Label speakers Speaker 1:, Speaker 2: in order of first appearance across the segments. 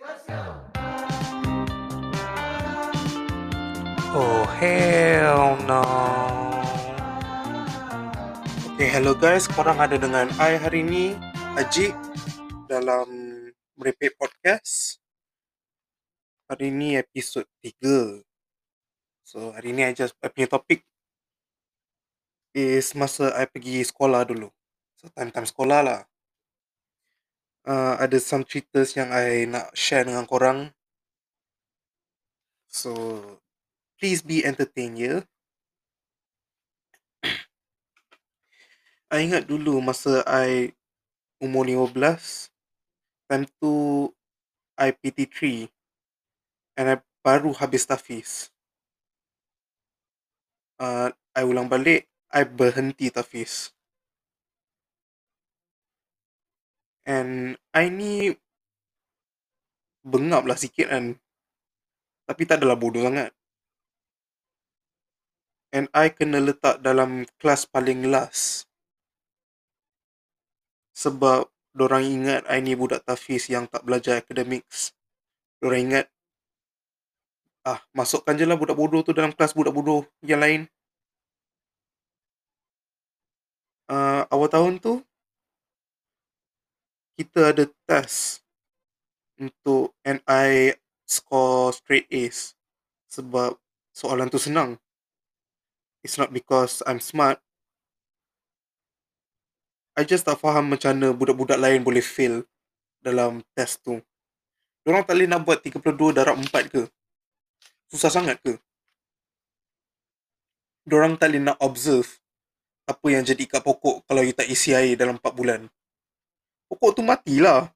Speaker 1: Oh hell no. Okay, hello guys. Korang ada dengan I hari ni, Haji dalam Merepek Podcast. Hari ni episod 3. So, hari ni I just I punya topik is masa I pergi sekolah dulu. So, time-time sekolah lah. Uh, ada some cerita yang I nak share dengan korang. So, please be entertained ya. I ingat dulu masa I umur 15, time tu I PT3 and I baru habis tafiz. Uh, I ulang balik, I berhenti tafiz. And I ni bengap lah sikit kan. Tapi tak adalah bodoh sangat. And I kena letak dalam kelas paling last. Sebab orang ingat I ni budak tafiz yang tak belajar academics. Orang ingat, ah, masukkan je lah budak bodoh tu dalam kelas budak bodoh yang lain. Uh, awal tahun tu, kita ada test untuk NI score straight A's. Sebab soalan tu senang. It's not because I'm smart. I just tak faham macam mana budak-budak lain boleh fail dalam test tu. Diorang tak boleh nak buat 32 darab 4 ke? Susah sangat ke? Diorang tak boleh nak observe apa yang jadi kat pokok kalau you tak isi air dalam 4 bulan. Pokok tu matilah.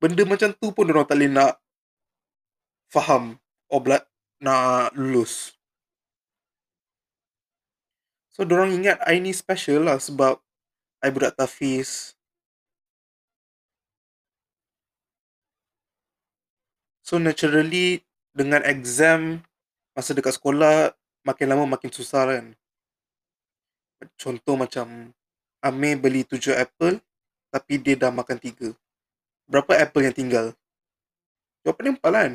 Speaker 1: Benda macam tu pun diorang tak boleh nak faham oblat nak lulus. So, orang ingat I ni special lah sebab I budak tafiz. So, naturally, dengan exam masa dekat sekolah, makin lama makin susah kan. Contoh macam, Amir beli tujuh apple, tapi dia dah makan tiga. Berapa apple yang tinggal? Jawapan dia empat kan?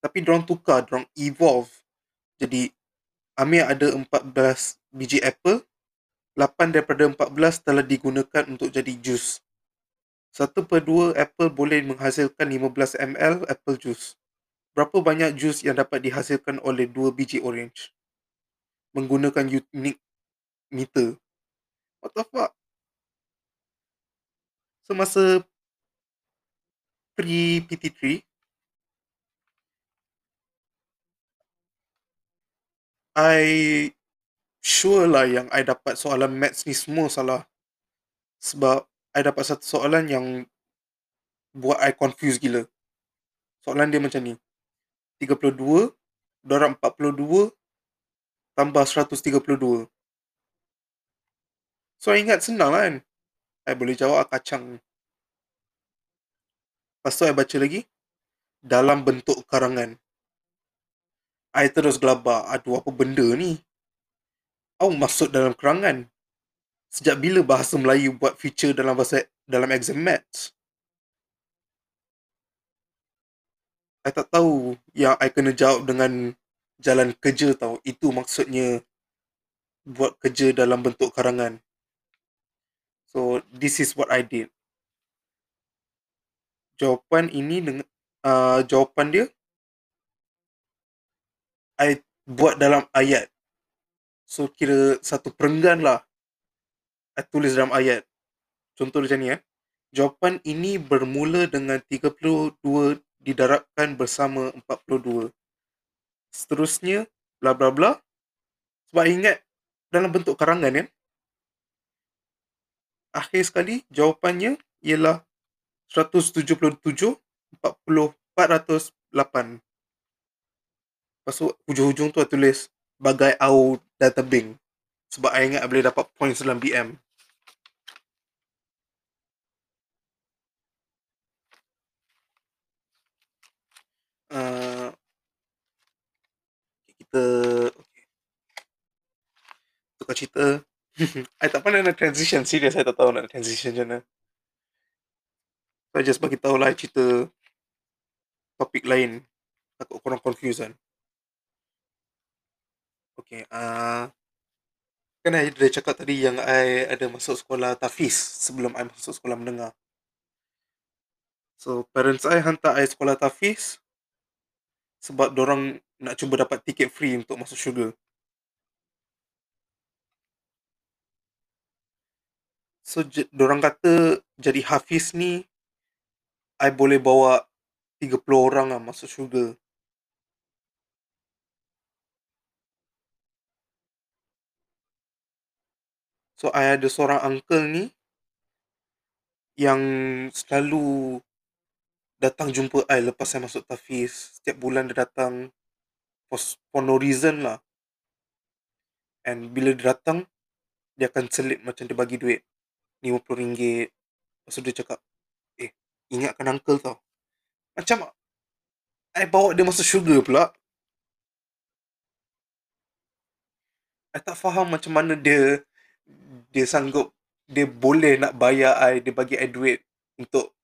Speaker 1: Tapi diorang tukar, diorang evolve. Jadi, Amir ada 14 biji apple. 8 daripada 14 telah digunakan untuk jadi jus. Satu per dua apple boleh menghasilkan 15 ml apple juice. Berapa banyak jus yang dapat dihasilkan oleh dua biji orange? Menggunakan unique meter. What the fuck? Semasa pre-PT3, I sure lah yang I dapat soalan maths ni semua salah. Sebab I dapat satu soalan yang buat I confused gila. Soalan dia macam ni. 32 darab 42 tambah 132. So, I ingat senang lah kan. I boleh jawab kacang. Lepas tu, I baca lagi. Dalam bentuk karangan. I terus gelabah. Aduh, apa benda ni? Aku masuk dalam kerangan. Sejak bila bahasa Melayu buat feature dalam bahasa dalam exam maths? I tak tahu yang I kena jawab dengan jalan kerja tau. Itu maksudnya buat kerja dalam bentuk karangan. So, this is what I did. Jawapan ini dengan uh, jawapan dia I buat dalam ayat. So kira satu perenggan lah. I tulis dalam ayat. Contoh macam ni eh. Jawapan ini bermula dengan 32 didarabkan bersama 42. Seterusnya, bla bla bla. Sebab ingat dalam bentuk karangan kan. Akhir sekali, jawapannya ialah 177 40 408. Lepas tu hujung-hujung tu tulis bagai au dan tebing. Sebab I ingat I boleh dapat points dalam BM. Uh, kita okay. tukar cerita. I tak pernah nak transition. Serius, I tak tahu nak transition macam mana. I just bagi tahu lah cerita topik lain. Takut korang confuse kan. Okay, uh, kan I dah cakap tadi yang I ada masuk sekolah Tafiz sebelum I masuk sekolah menengah. So, parents I hantar I sekolah Tafiz sebab orang nak cuba dapat tiket free untuk masuk syurga. So, orang kata jadi Hafiz ni I boleh bawa 30 orang lah masuk syurga. So, I ada seorang uncle ni yang selalu datang jumpa I lepas saya masuk Tafiz. Setiap bulan dia datang for, for no reason lah. And bila dia datang, dia akan selit macam dia bagi duit. RM50. Lepas tu dia cakap, eh, ingatkan uncle tau. Macam, I bawa dia masuk syurga pula. I tak faham macam mana dia dia sanggup dia boleh nak bayar I dia bagi I duit untuk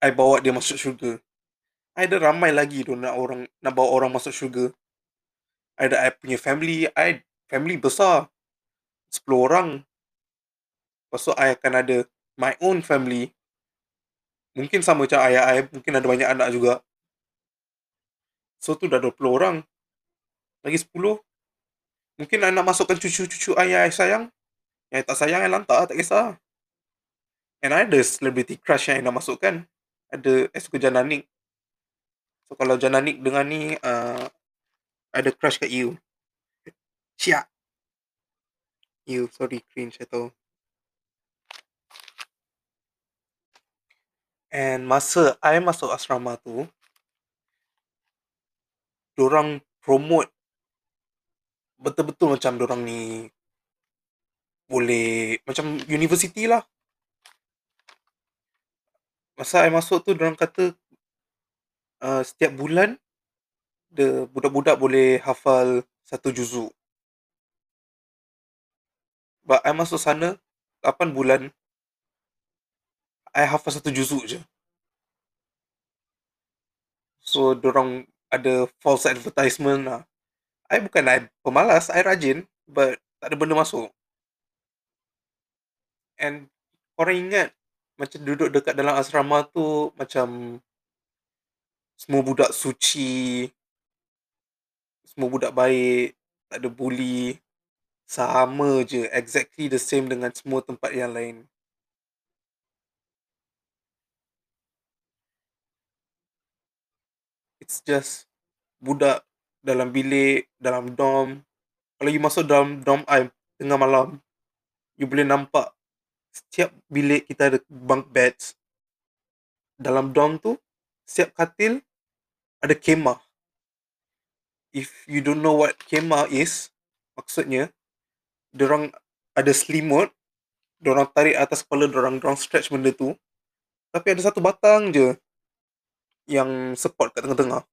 Speaker 1: I bawa dia masuk syurga I ada ramai lagi tu nak orang nak bawa orang masuk syurga I ada I punya family I family besar 10 orang Lepas tu I akan ada my own family Mungkin sama macam ayah I Mungkin ada banyak anak juga So tu dah 20 orang Lagi 10 Mungkin I nak masukkan cucu-cucu ayah I sayang yang tak sayang yang lantak tak kisah. And I ada celebrity crush yang I nak masukkan. Ada, I suka Jananik. So kalau Jananik dengan ni, uh, ada crush kat you. Siap. You, sorry, cringe, I tahu. And masa I masuk asrama tu, orang promote betul-betul macam orang ni boleh macam universiti lah. Masa saya masuk tu, orang kata uh, setiap bulan the budak-budak boleh hafal satu juzuk. But I masuk sana 8 bulan, I hafal satu juzuk je. So, orang ada false advertisement lah. I bukan I pemalas, I rajin, but tak ada benda masuk. And orang ingat macam duduk dekat dalam asrama tu macam semua budak suci, semua budak baik, tak ada bully. Sama je, exactly the same dengan semua tempat yang lain. It's just budak dalam bilik, dalam dorm. Kalau you masuk dalam dorm I tengah malam, you boleh nampak setiap bilik kita ada bunk beds. Dalam dorm tu, setiap katil ada kemah. If you don't know what kemah is, maksudnya, orang ada selimut, orang tarik atas kepala orang, orang stretch benda tu, tapi ada satu batang je yang support kat tengah-tengah.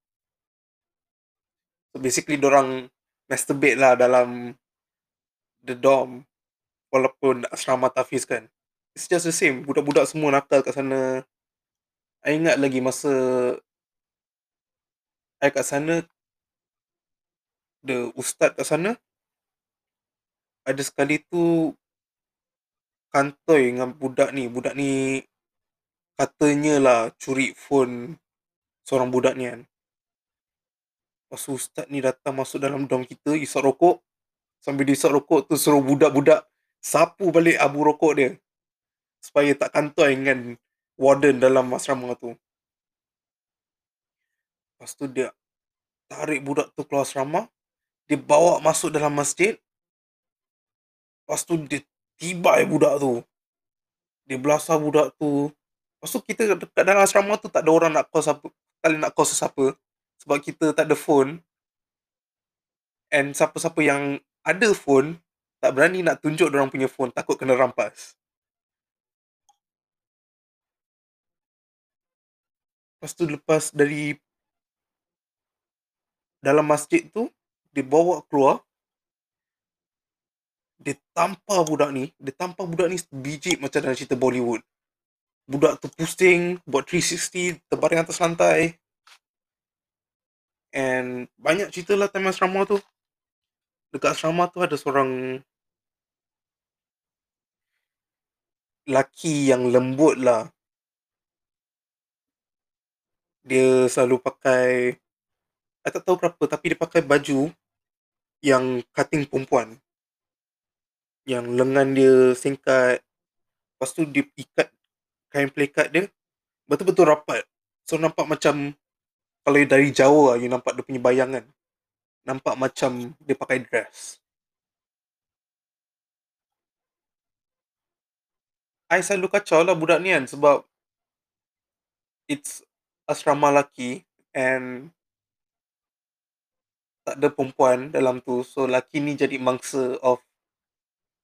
Speaker 1: So basically, orang masturbate lah dalam the dorm walaupun asrama tafiz kan. It's just the same. Budak-budak semua nakal kat sana. I ingat lagi masa I kat sana the ustaz kat sana ada sekali tu kantoi dengan budak ni. Budak ni katanya lah curi phone seorang budak ni kan Lepas ustaz ni datang masuk dalam dom kita isap rokok sambil dia isap rokok tu suruh budak-budak sapu balik abu rokok dia supaya tak kantoi dengan warden dalam asrama tu. Lepas tu dia tarik budak tu keluar asrama, dia bawa masuk dalam masjid. Lepas tu dia tibai budak tu. Dia belasah budak tu. Lepas tu kita dekat dalam asrama tu tak ada orang nak call siapa, kali nak call sesiapa. Sebab kita tak ada phone. And siapa-siapa yang ada phone, tak berani nak tunjuk orang punya phone, takut kena rampas. Lepas tu lepas dari dalam masjid tu, dia bawa keluar. Dia tampar budak ni. Dia tampar budak ni biji macam dalam cerita Bollywood. Budak tu pusing buat 360 terbaring atas lantai. And banyak cerita lah time asrama tu. Dekat asrama tu ada seorang laki yang lembut lah. Dia selalu pakai I tak tahu kenapa tapi dia pakai baju yang cutting perempuan. Yang lengan dia singkat. Lepas tu dia ikat kain pelikat dia betul-betul rapat. So nampak macam kalau dari jauh lah you nampak dia punya bayangan nampak macam dia pakai dress. I selalu kacau lah budak ni kan sebab it's asrama lelaki and tak ada perempuan dalam tu. So lelaki ni jadi mangsa of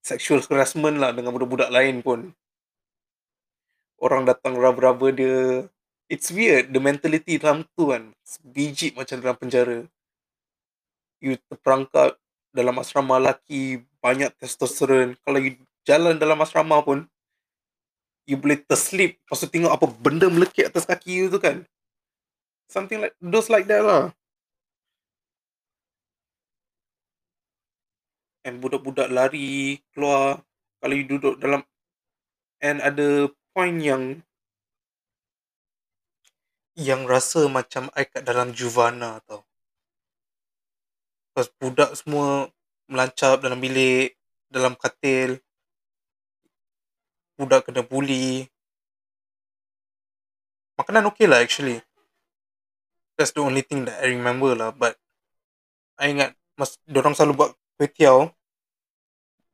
Speaker 1: sexual harassment lah dengan budak-budak lain pun orang datang raba-raba dia it's weird the mentality dalam tu kan biji macam dalam penjara. You terperangkap dalam asrama lelaki banyak testosteron. Kalau you jalan dalam asrama pun you boleh terslip lepas tu tengok apa benda melekit atas kaki you tu kan. Something like those like that lah. And budak-budak lari keluar. Kalau you duduk dalam and ada point yang yang rasa macam I kat dalam Juvana tau. Pas budak semua melancap dalam bilik, dalam katil. Budak kena bully. Makanan okay lah actually. That's the only thing that I remember lah. But I ingat mas, orang selalu buat kuih tiaw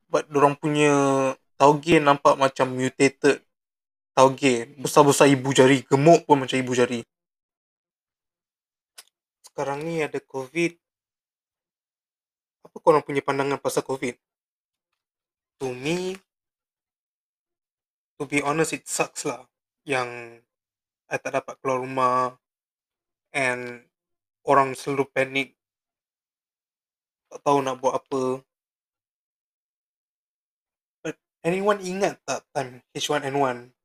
Speaker 1: but orang punya tauge nampak macam mutated tauge besar-besar ibu jari. Gemuk pun macam ibu jari. Sekarang ni ada covid. Apa korang punya pandangan pasal covid? To me to be honest it sucks lah. Yang I tak dapat keluar rumah and orang selalu panik tak tahu nak buat apa. Anyone ingat tak time H1N1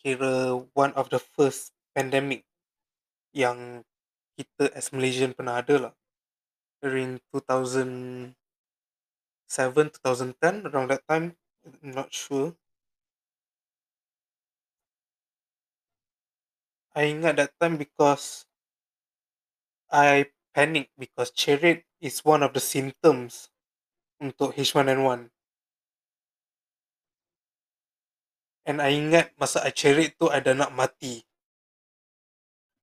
Speaker 1: kira one of the first pandemic yang kita as Malaysian pernah ada lah. During 2007 2010 around that time I'm not sure. I ingat that time because I panic because cerit is one of the symptoms untuk H1N1 And I ingat masa I cerit tu I dah nak mati.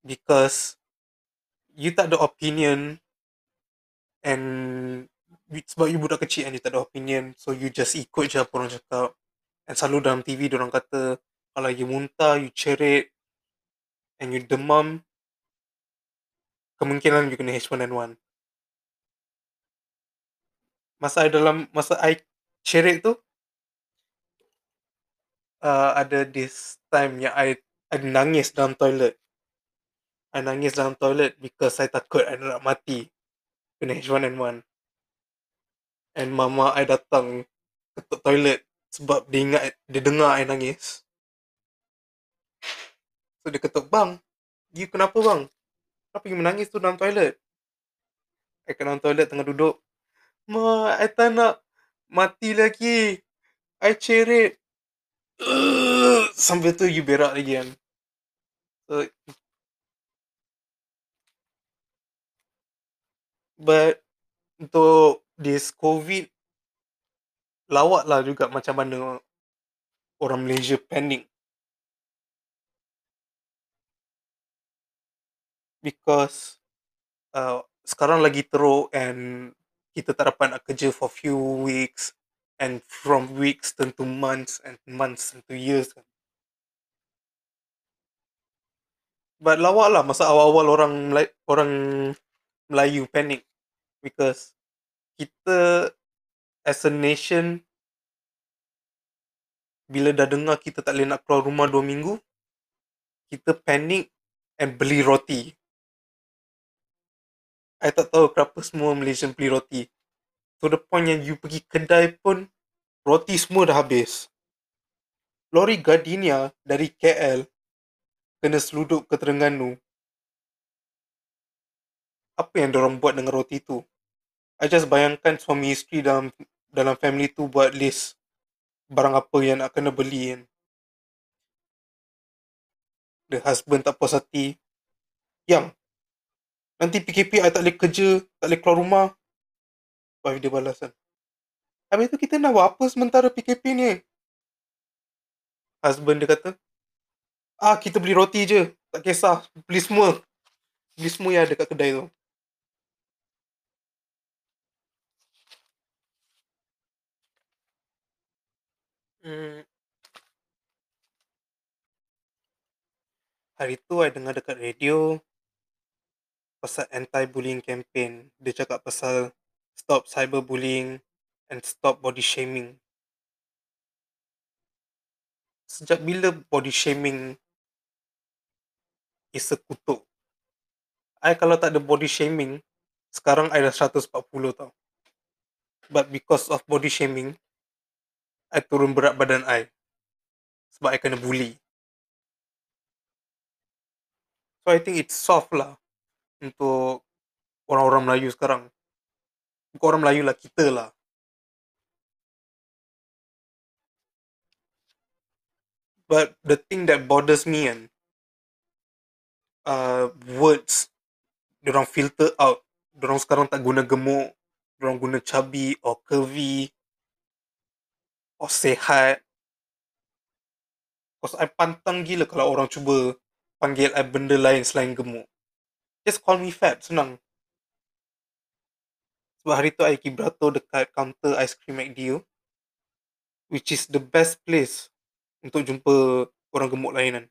Speaker 1: Because you tak ada opinion and sebab you budak kecil and you tak ada opinion so you just ikut je apa orang cakap and selalu dalam TV orang kata kalau you muntah, you cerit and you demam kemungkinan you kena H1N1 masa I dalam masa I cerit tu uh, ada this time yang I, I nangis dalam toilet. I nangis dalam toilet because I takut I nak mati. Kena H1N1. And mama I datang ke toilet sebab dia ingat, dia dengar I nangis. So dia ketuk, bang, you kenapa bang? Kenapa you menangis tu dalam toilet? I kat dalam toilet tengah duduk. Ma, I tak nak mati lagi. I cerit. sampai tu you berak lagi kan. So but untuk this covid lawak lah juga macam mana orang Malaysia panic. Because uh, sekarang lagi teruk and kita tak dapat nak kerja for few weeks and from weeks to months and months to years. But lawak lah masa awal-awal orang orang Melayu panic because kita as a nation bila dah dengar kita tak boleh nak keluar rumah dua minggu kita panic and beli roti I tak tahu kenapa semua Malaysian beli roti to the point yang you pergi kedai pun roti semua dah habis lori Gardenia dari KL kena seluduk ke Terengganu. Apa yang diorang buat dengan roti tu? I just bayangkan suami isteri dalam dalam family tu buat list barang apa yang nak kena beli kan. The husband tak puas hati. Yang, nanti PKP I tak boleh kerja, tak boleh keluar rumah. Wife dia balas kan. Habis tu kita nak buat apa sementara PKP ni? Husband dia kata, ah kita beli roti je. Tak kisah, beli semua. Beli semua yang ada kat kedai tu. Hmm. Hari tu I dengar dekat radio pasal anti-bullying campaign. Dia cakap pasal stop cyberbullying and stop body shaming. Sejak bila body shaming is a kutuk? I kalau tak ada body shaming, sekarang I dah 140 tau. But because of body shaming, I turun berat badan I. Sebab I kena bully. So I think it's soft lah untuk orang-orang Melayu sekarang. Bukan orang Melayu lah, kita lah. But the thing that bothers me kan, uh, words, orang filter out. Orang sekarang tak guna gemuk, orang guna chubby or curvy or sehat. Cause I pantang gila kalau orang cuba panggil I benda lain selain gemuk. Just call me fat, senang. Hari tu I pergi beratur dekat counter ice cream McD which is the best place untuk jumpa orang gemuk lain kan.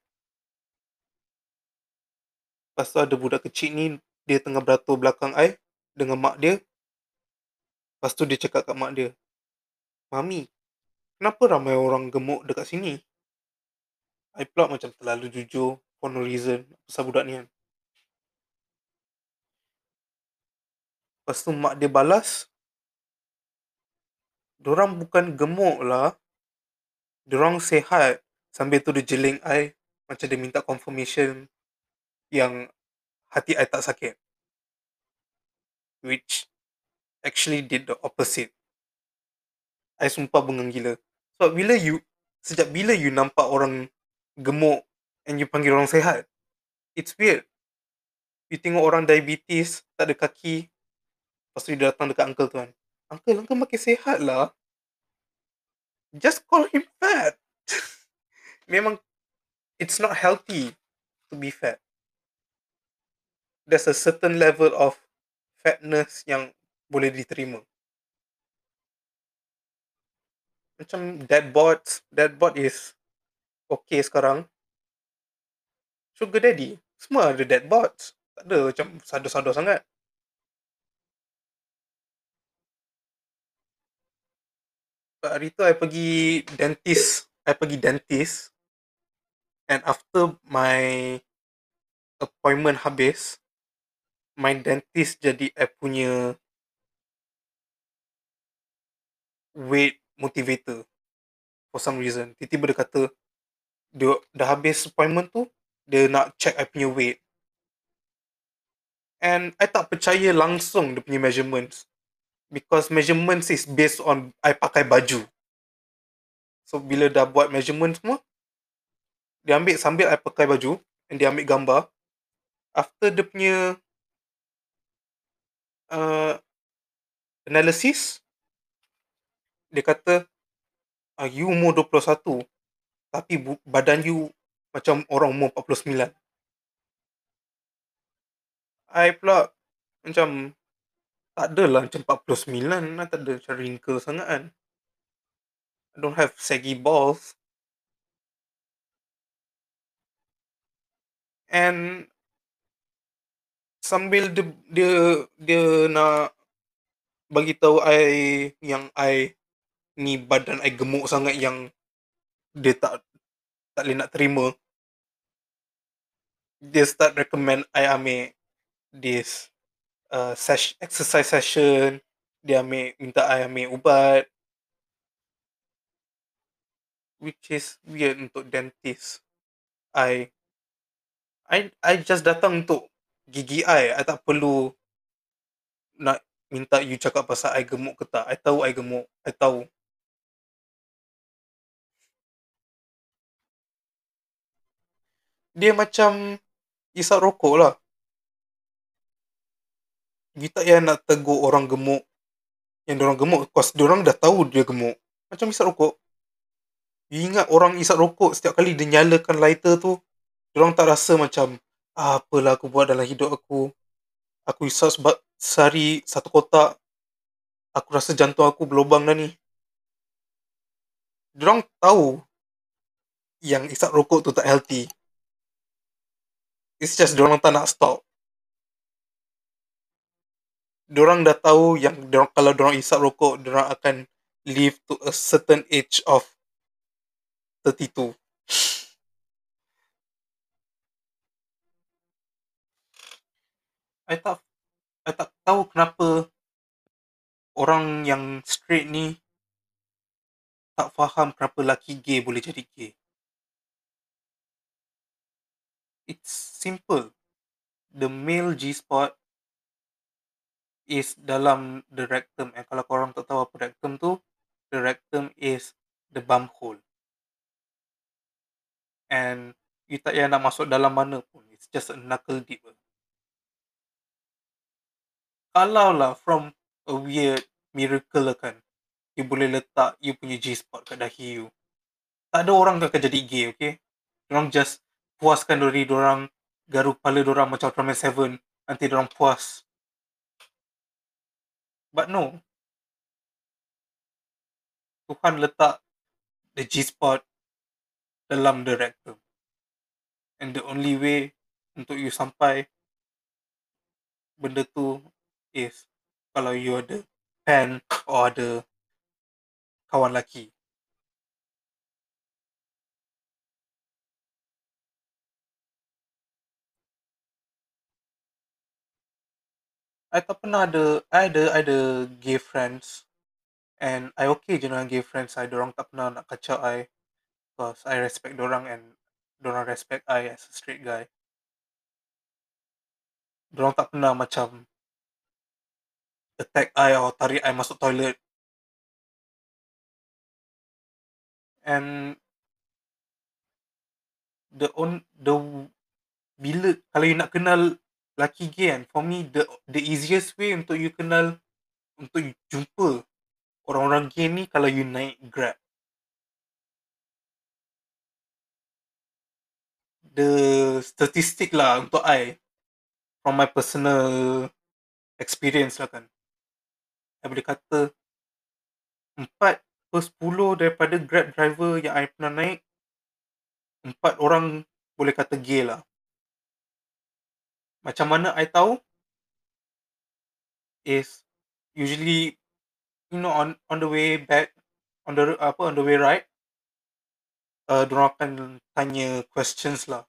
Speaker 1: Lepas tu ada budak kecil ni, dia tengah beratur belakang I dengan mak dia. Lepas tu dia cakap kat mak dia, Mami, kenapa ramai orang gemuk dekat sini? I pula macam terlalu jujur for no reason pasal budak ni kan. Lepas tu mak dia balas, Diorang bukan gemuk lah, Diorang sehat. Sambil tu dia jeling I. Macam dia minta confirmation. Yang hati I tak sakit. Which actually did the opposite. I sumpah bengang gila. Sebab bila you, sejak bila you nampak orang gemuk and you panggil orang sehat, it's weird. You tengok orang diabetes, tak ada kaki, lepas tu dia datang dekat uncle tu kan. Uncle, uncle makin sehat lah just call him fat. Memang it's not healthy to be fat. There's a certain level of fatness yang boleh diterima. Macam dead bots, dead bot is okay sekarang. Sugar daddy, semua ada dead bots. Tak ada macam sadar-sadar sangat. Hari tu I pergi dentist. I pergi dentist. And after my appointment habis, my dentist jadi I punya weight motivator for some reason. Tiba-tiba dia kata, dia dah habis appointment tu, dia nak check I punya weight. And I tak percaya langsung dia punya measurements because measurements is based on I pakai baju. So bila dah buat measurement semua, dia ambil sambil I pakai baju and dia ambil gambar. After dia punya uh, analysis, dia kata, uh, you umur 21, tapi badan you macam orang umur 49. I pula macam tak adalah macam 49 lah, tak ada macam wrinkle sangat kan. I don't have saggy balls. And sambil dia dia, dia nak bagi tahu I yang I ni badan I gemuk sangat yang dia tak tak boleh nak terima. Dia start recommend I ambil this uh, sesh- exercise session dia ambil minta I ambil ubat which is weird untuk dentist. I I I just datang untuk gigi I. I tak perlu nak minta you cakap pasal I gemuk ke tak. I tahu I gemuk. I tahu. Dia macam isap rokok lah. Tak payah nak tegur orang gemuk. Yang orang gemuk, cause orang dah tahu dia gemuk. Macam isap rokok. You ingat orang isap rokok setiap kali dia nyalakan lighter tu, orang tak rasa macam, ah, apalah aku buat dalam hidup aku. Aku isap sebab sehari satu kotak. Aku rasa jantung aku berlubang dah ni. Diorang tahu yang isap rokok tu tak healthy. It's just diorang tak nak stop. Diorang dah tahu yang diorang, kalau diorang isap rokok, diorang akan live to a certain age of 32. I tak I tak tahu kenapa orang yang straight ni tak faham kenapa lelaki gay boleh jadi gay. It's simple. The male G-spot is dalam the rectum. And kalau korang tak tahu apa rectum tu, the rectum is the bum hole. And you tak payah nak masuk dalam mana pun. It's just a knuckle deep. Kalau lah from a weird miracle lah kan, you boleh letak you punya G-spot kat dahi you. Tak ada orang akan jadi gay, okay? Diorang just puaskan diri diorang, garu kepala diorang macam Ultraman 7 nanti diorang puas. But no. Tuhan letak the G-spot dalam the rectum. And the only way untuk you sampai benda tu is kalau you ada pen or ada kawan lelaki. I tak pernah ada, I ada, I ada gay friends and I okay je dengan gay friends I. Diorang tak pernah nak kacau I because I respect diorang and diorang respect I as a straight guy. Diorang tak pernah macam attack I or tarik I masuk toilet. And the on the bila kalau you nak kenal lelaki gay kan for me the the easiest way untuk you kenal untuk you jumpa orang-orang gay ni kalau you naik grab. The statistic lah untuk I from my personal experience lah kan. I boleh kata empat per sepuluh daripada grab driver yang I pernah naik empat orang boleh kata gay lah macam mana I tahu is usually you know on on the way back on the apa on the way right uh, diorang akan tanya questions lah.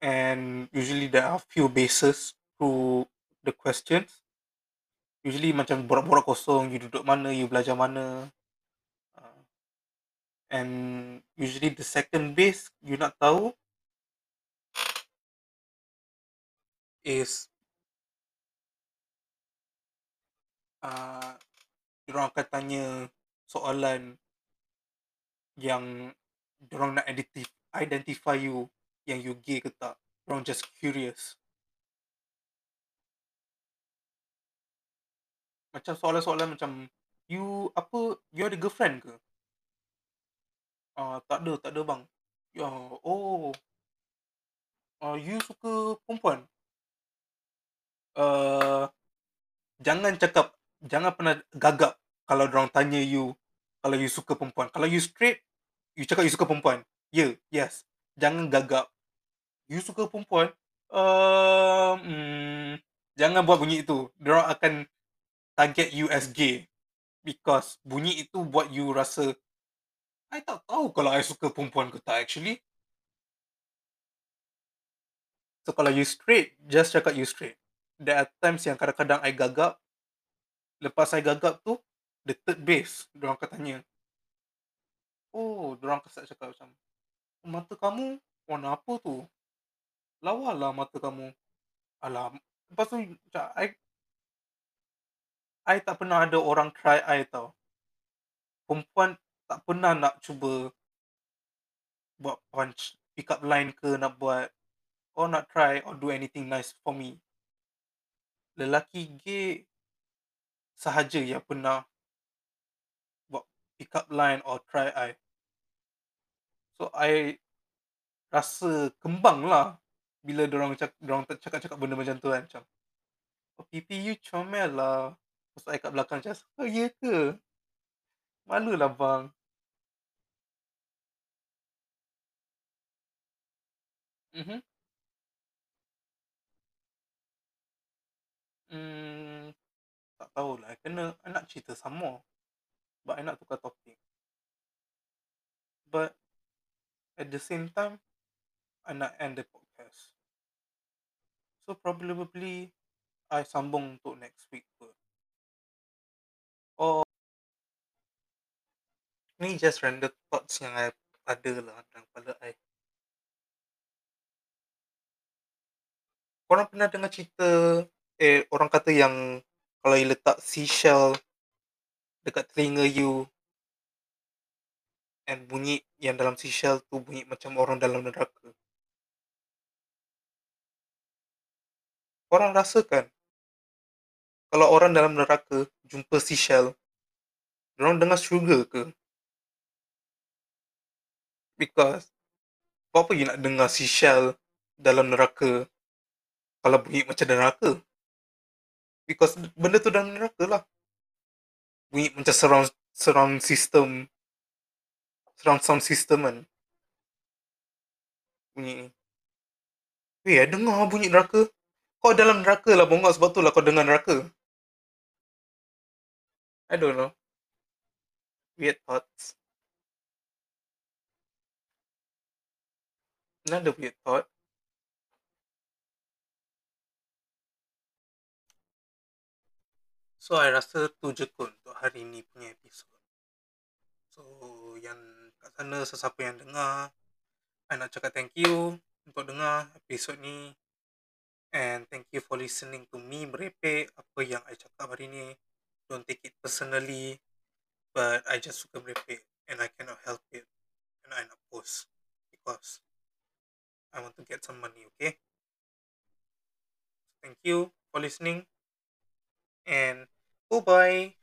Speaker 1: And usually there are few bases to the questions. Usually macam borak-borak kosong you duduk mana you belajar mana. Uh, and usually the second base you nak tahu is uh, diorang akan tanya soalan yang diorang nak identify, identify you yang you gay ke tak. Diorang just curious. Macam soalan-soalan macam you apa you ada girlfriend ke? Ah uh, tak ada, tak ada bang. Ya, oh. Uh, you suka perempuan? Uh, jangan cakap jangan pernah gagap kalau orang tanya you kalau you suka perempuan. Kalau you straight, you cakap you suka perempuan. Yeah, yes. Jangan gagap. You suka perempuan? Uh, hmm, jangan buat bunyi itu. Diorang akan target you as gay. Because bunyi itu buat you rasa, I tak tahu kalau I suka perempuan ke tak actually. So kalau you straight, just cakap you straight there are times yang kadang-kadang I gagap. Lepas I gagap tu, the third base, diorang akan tanya. Oh, dorang start cakap macam, "Mata kamu warna apa tu? Lawa lah mata kamu." Alah, lepas tu macam I I tak pernah ada orang try I tau. Perempuan tak pernah nak cuba buat punch, pick up line ke nak buat or nak try or do anything nice for me. Lelaki gay sahaja yang pernah buat pick up line or try I. So I rasa kembang lah bila dorang cakap, dorang cakap-cakap benda macam tu kan. Macam, oh, you comel lah. Tu I kat belakang macam, oh ya ke? Malulah bang. Mhm. Hmm, tak tahulah. Kena, I nak cerita more. But I nak tukar topik. But at the same time, I nak end the podcast. So probably I sambung untuk next week kot. Or ni just random thoughts yang I ada lah dalam kepala I. Korang pernah dengar cerita eh orang kata yang kalau you letak seashell dekat telinga you and bunyi yang dalam seashell tu bunyi macam orang dalam neraka. Korang rasa kan kalau orang dalam neraka jumpa seashell, orang dengar syurga ke? Because apa you nak dengar seashell dalam neraka kalau bunyi macam neraka? Because benda tu dalam neraka lah. Bunyi macam surround, surround system. Surround sound system kan. Bunyi. Eh, dengar bunyi neraka. Kau dalam neraka lah bongkak sebab tu lah kau dengar neraka. I don't know. Weird thoughts. Another weird thought. So, I rasa tu je kot untuk hari ni punya episod. So, yang kat sana sesiapa yang dengar, I nak cakap thank you untuk dengar episod ni. And thank you for listening to me merepek apa yang I cakap hari ni. Don't take it personally. But I just suka merepek and I cannot help it. And I nak post because I want to get some money, okay? Thank you for listening and Goodbye.